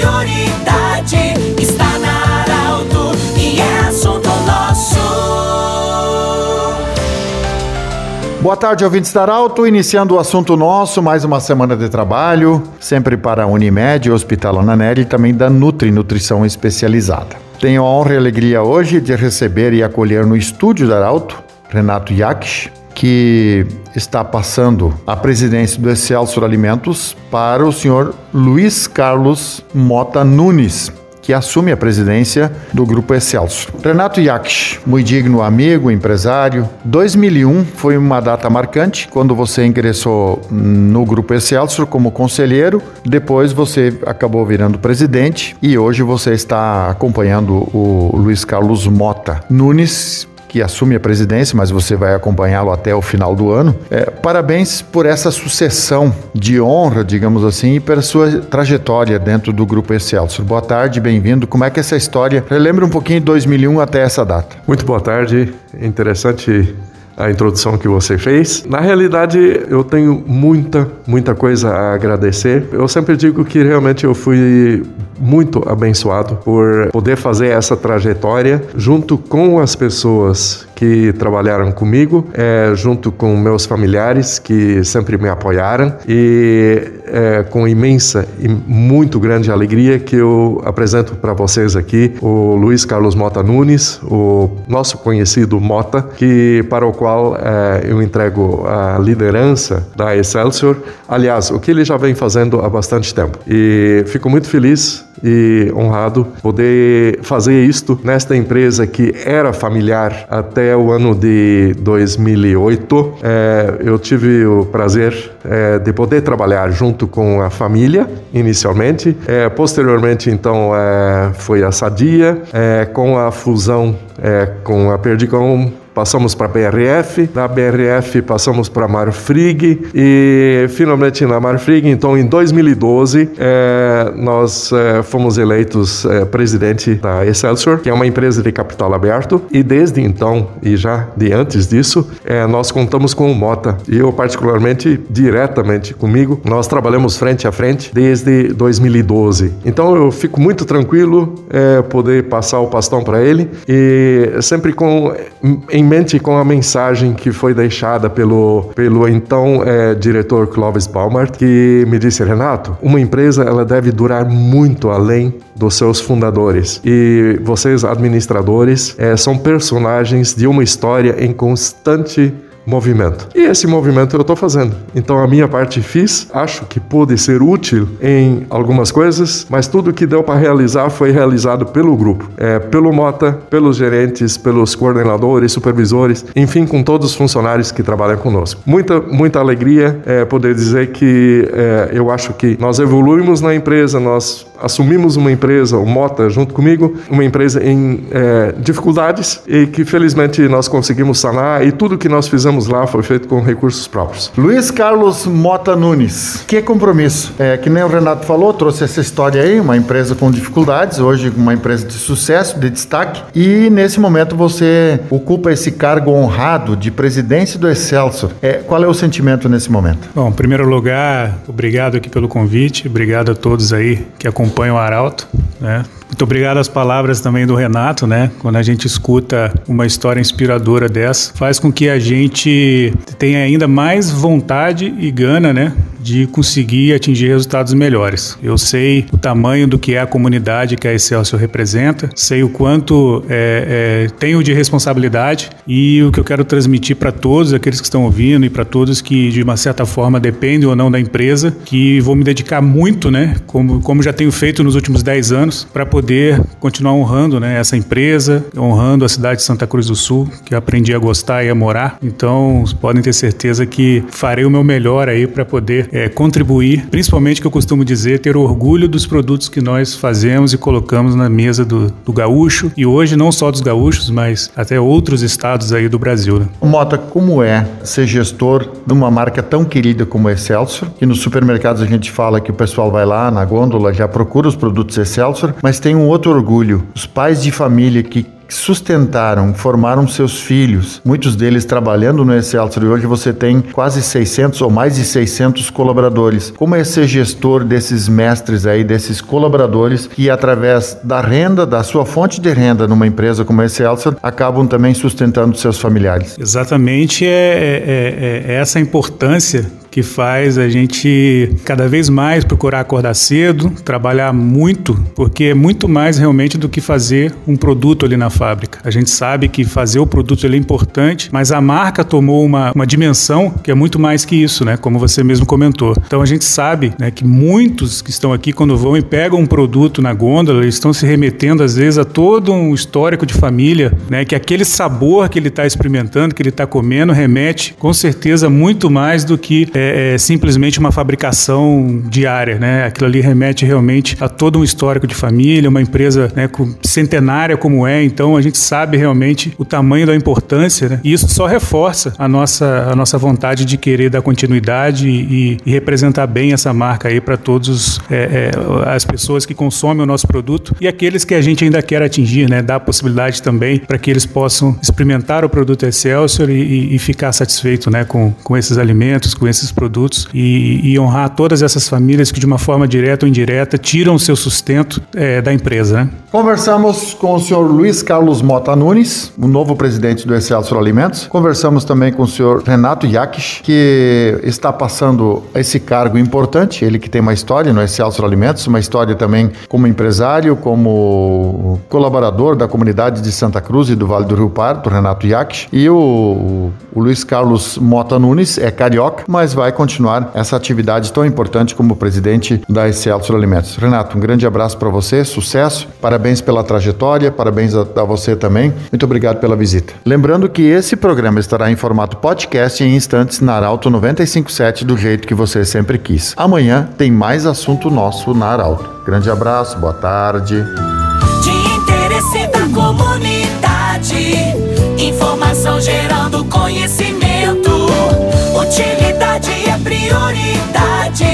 prioridade está na Arauto e é assunto nosso. Boa tarde, ouvintes da Arauto. Iniciando o assunto nosso, mais uma semana de trabalho, sempre para a Unimed, Hospital Ananelli e também da Nutri, Nutrição Especializada. Tenho a honra e alegria hoje de receber e acolher no estúdio da Arauto Renato Yakish, que está passando a presidência do Excelsior Alimentos para o senhor Luiz Carlos Mota Nunes, que assume a presidência do Grupo Excelsior. Renato Yakish, muito digno amigo, empresário. 2001 foi uma data marcante quando você ingressou no Grupo Excelsior como conselheiro. Depois você acabou virando presidente e hoje você está acompanhando o Luiz Carlos Mota Nunes, que assume a presidência, mas você vai acompanhá-lo até o final do ano. É, parabéns por essa sucessão de honra, digamos assim, e pela sua trajetória dentro do Grupo Excelsior. Boa tarde, bem-vindo. Como é que é essa história? Relembra um pouquinho de 2001 até essa data. Muito boa tarde. Interessante a introdução que você fez. Na realidade, eu tenho muita, muita coisa a agradecer. Eu sempre digo que realmente eu fui muito abençoado por poder fazer essa trajetória junto com as pessoas que trabalharam comigo, é, junto com meus familiares que sempre me apoiaram e é, com imensa e muito grande alegria que eu apresento para vocês aqui o Luiz Carlos Mota Nunes, o nosso conhecido Mota, que para o qual é, eu entrego a liderança da Excelsior. Aliás, o que ele já vem fazendo há bastante tempo. E fico muito feliz e honrado poder fazer isto nesta empresa que era familiar até o ano de 2008. É, eu tive o prazer é, de poder trabalhar junto com a família inicialmente, é, posteriormente então é, foi a Sadia, é, com a fusão é, com a Perdigão passamos para a BRF, da BRF passamos para a Marfrig e finalmente na Marfrig, então em 2012, é, nós é, fomos eleitos é, presidente da Excelsior, que é uma empresa de capital aberto, e desde então, e já de antes disso, é, nós contamos com o Mota, e eu particularmente, diretamente comigo, nós trabalhamos frente a frente desde 2012. Então eu fico muito tranquilo é, poder passar o pastão para ele e sempre com em com a mensagem que foi deixada pelo, pelo então é, diretor Clovis Baumart, que me disse, Renato, uma empresa ela deve durar muito além dos seus fundadores. E vocês, administradores, é, são personagens de uma história em constante movimento. E esse movimento eu estou fazendo. Então a minha parte fiz, acho que pude ser útil em algumas coisas, mas tudo que deu para realizar foi realizado pelo grupo, é, pelo Mota, pelos gerentes, pelos coordenadores, supervisores, enfim, com todos os funcionários que trabalham conosco. Muita, muita alegria é, poder dizer que é, eu acho que nós evoluímos na empresa, nós assumimos uma empresa, o Mota junto comigo, uma empresa em é, dificuldades e que felizmente nós conseguimos sanar e tudo que nós fizemos lá foi feito com recursos próprios. Luiz Carlos Mota Nunes, que compromisso. É, que nem o Renato falou, trouxe essa história aí, uma empresa com dificuldades, hoje uma empresa de sucesso, de destaque, e nesse momento você ocupa esse cargo honrado de presidente do Excelsior. É, qual é o sentimento nesse momento? Bom, em primeiro lugar, obrigado aqui pelo convite, obrigado a todos aí que acompanham o Arauto, né? Muito obrigado às palavras também do Renato, né? Quando a gente escuta uma história inspiradora dessa, faz com que a gente tenha ainda mais vontade e gana, né? De conseguir atingir resultados melhores. Eu sei o tamanho do que é a comunidade que a Excelsior representa, sei o quanto é, é, tenho de responsabilidade e o que eu quero transmitir para todos aqueles que estão ouvindo e para todos que de uma certa forma dependem ou não da empresa, que vou me dedicar muito, né? Como, como já tenho feito nos últimos 10 anos, para poder continuar honrando né, essa empresa, honrando a cidade de Santa Cruz do Sul, que aprendi a gostar e a morar. Então, podem ter certeza que farei o meu melhor aí para poder é, contribuir, principalmente que eu costumo dizer, ter orgulho dos produtos que nós fazemos e colocamos na mesa do, do gaúcho. E hoje, não só dos gaúchos, mas até outros estados aí do Brasil. Né? Mota, como é ser gestor de uma marca tão querida como a Excelsior? Que nos supermercados a gente fala que o pessoal vai lá na gôndola, já procura os produtos Excelsior, mas tem um outro orgulho. Os pais de família que que sustentaram, formaram seus filhos, muitos deles trabalhando no Excelsior e hoje você tem quase 600 ou mais de 600 colaboradores. Como é ser gestor desses mestres aí, desses colaboradores que através da renda, da sua fonte de renda numa empresa como a Excelsior, acabam também sustentando seus familiares? Exatamente, é, é, é, é essa importância que faz a gente cada vez mais procurar acordar cedo, trabalhar muito, porque é muito mais realmente do que fazer um produto ali na fábrica. A gente sabe que fazer o produto é importante, mas a marca tomou uma, uma dimensão que é muito mais que isso, né? Como você mesmo comentou. Então a gente sabe né, que muitos que estão aqui, quando vão e pegam um produto na gôndola, eles estão se remetendo às vezes a todo um histórico de família, né? Que aquele sabor que ele está experimentando, que ele está comendo, remete com certeza muito mais do que é, é, simplesmente uma fabricação diária, né? Aquilo ali remete realmente a todo um histórico de família, uma empresa né, centenária como é, então a gente sabe realmente o tamanho da importância, né? E isso só reforça a nossa, a nossa vontade de querer dar continuidade e, e representar bem essa marca aí para todos é, é, as pessoas que consomem o nosso produto e aqueles que a gente ainda quer atingir, né? Dar a possibilidade também para que eles possam experimentar o produto Excelsior e, e, ficar satisfeito, né? Com, com esses alimentos, com esses produtos e, e, honrar todas essas famílias que de uma forma direta ou indireta tiram o seu sustento é, da empresa. Né? Conversamos com o senhor Luiz Carlos Mota Nunes, o novo presidente do Excelsior Alimentos. Conversamos também com o senhor Renato Yakish, que está passando esse cargo importante, ele que tem uma história no Excelsior Alimentos, uma história também como empresário, como colaborador da comunidade de Santa Cruz e do Vale do Rio Pardo, Renato Yakish. E o, o Luiz Carlos Mota Nunes é carioca, mas vai continuar essa atividade tão importante como presidente da Excelsior Alimentos. Renato, um grande abraço para você, sucesso, parabéns pela trajetória, parabéns a, a você também. Muito obrigado pela visita. Lembrando que esse programa estará em formato podcast em instantes na Arauto 957 do jeito que você sempre quis. Amanhã tem mais assunto nosso na Arauto. Grande abraço, boa tarde. De interesse da comunidade, informação gerando conhecimento. prioridade.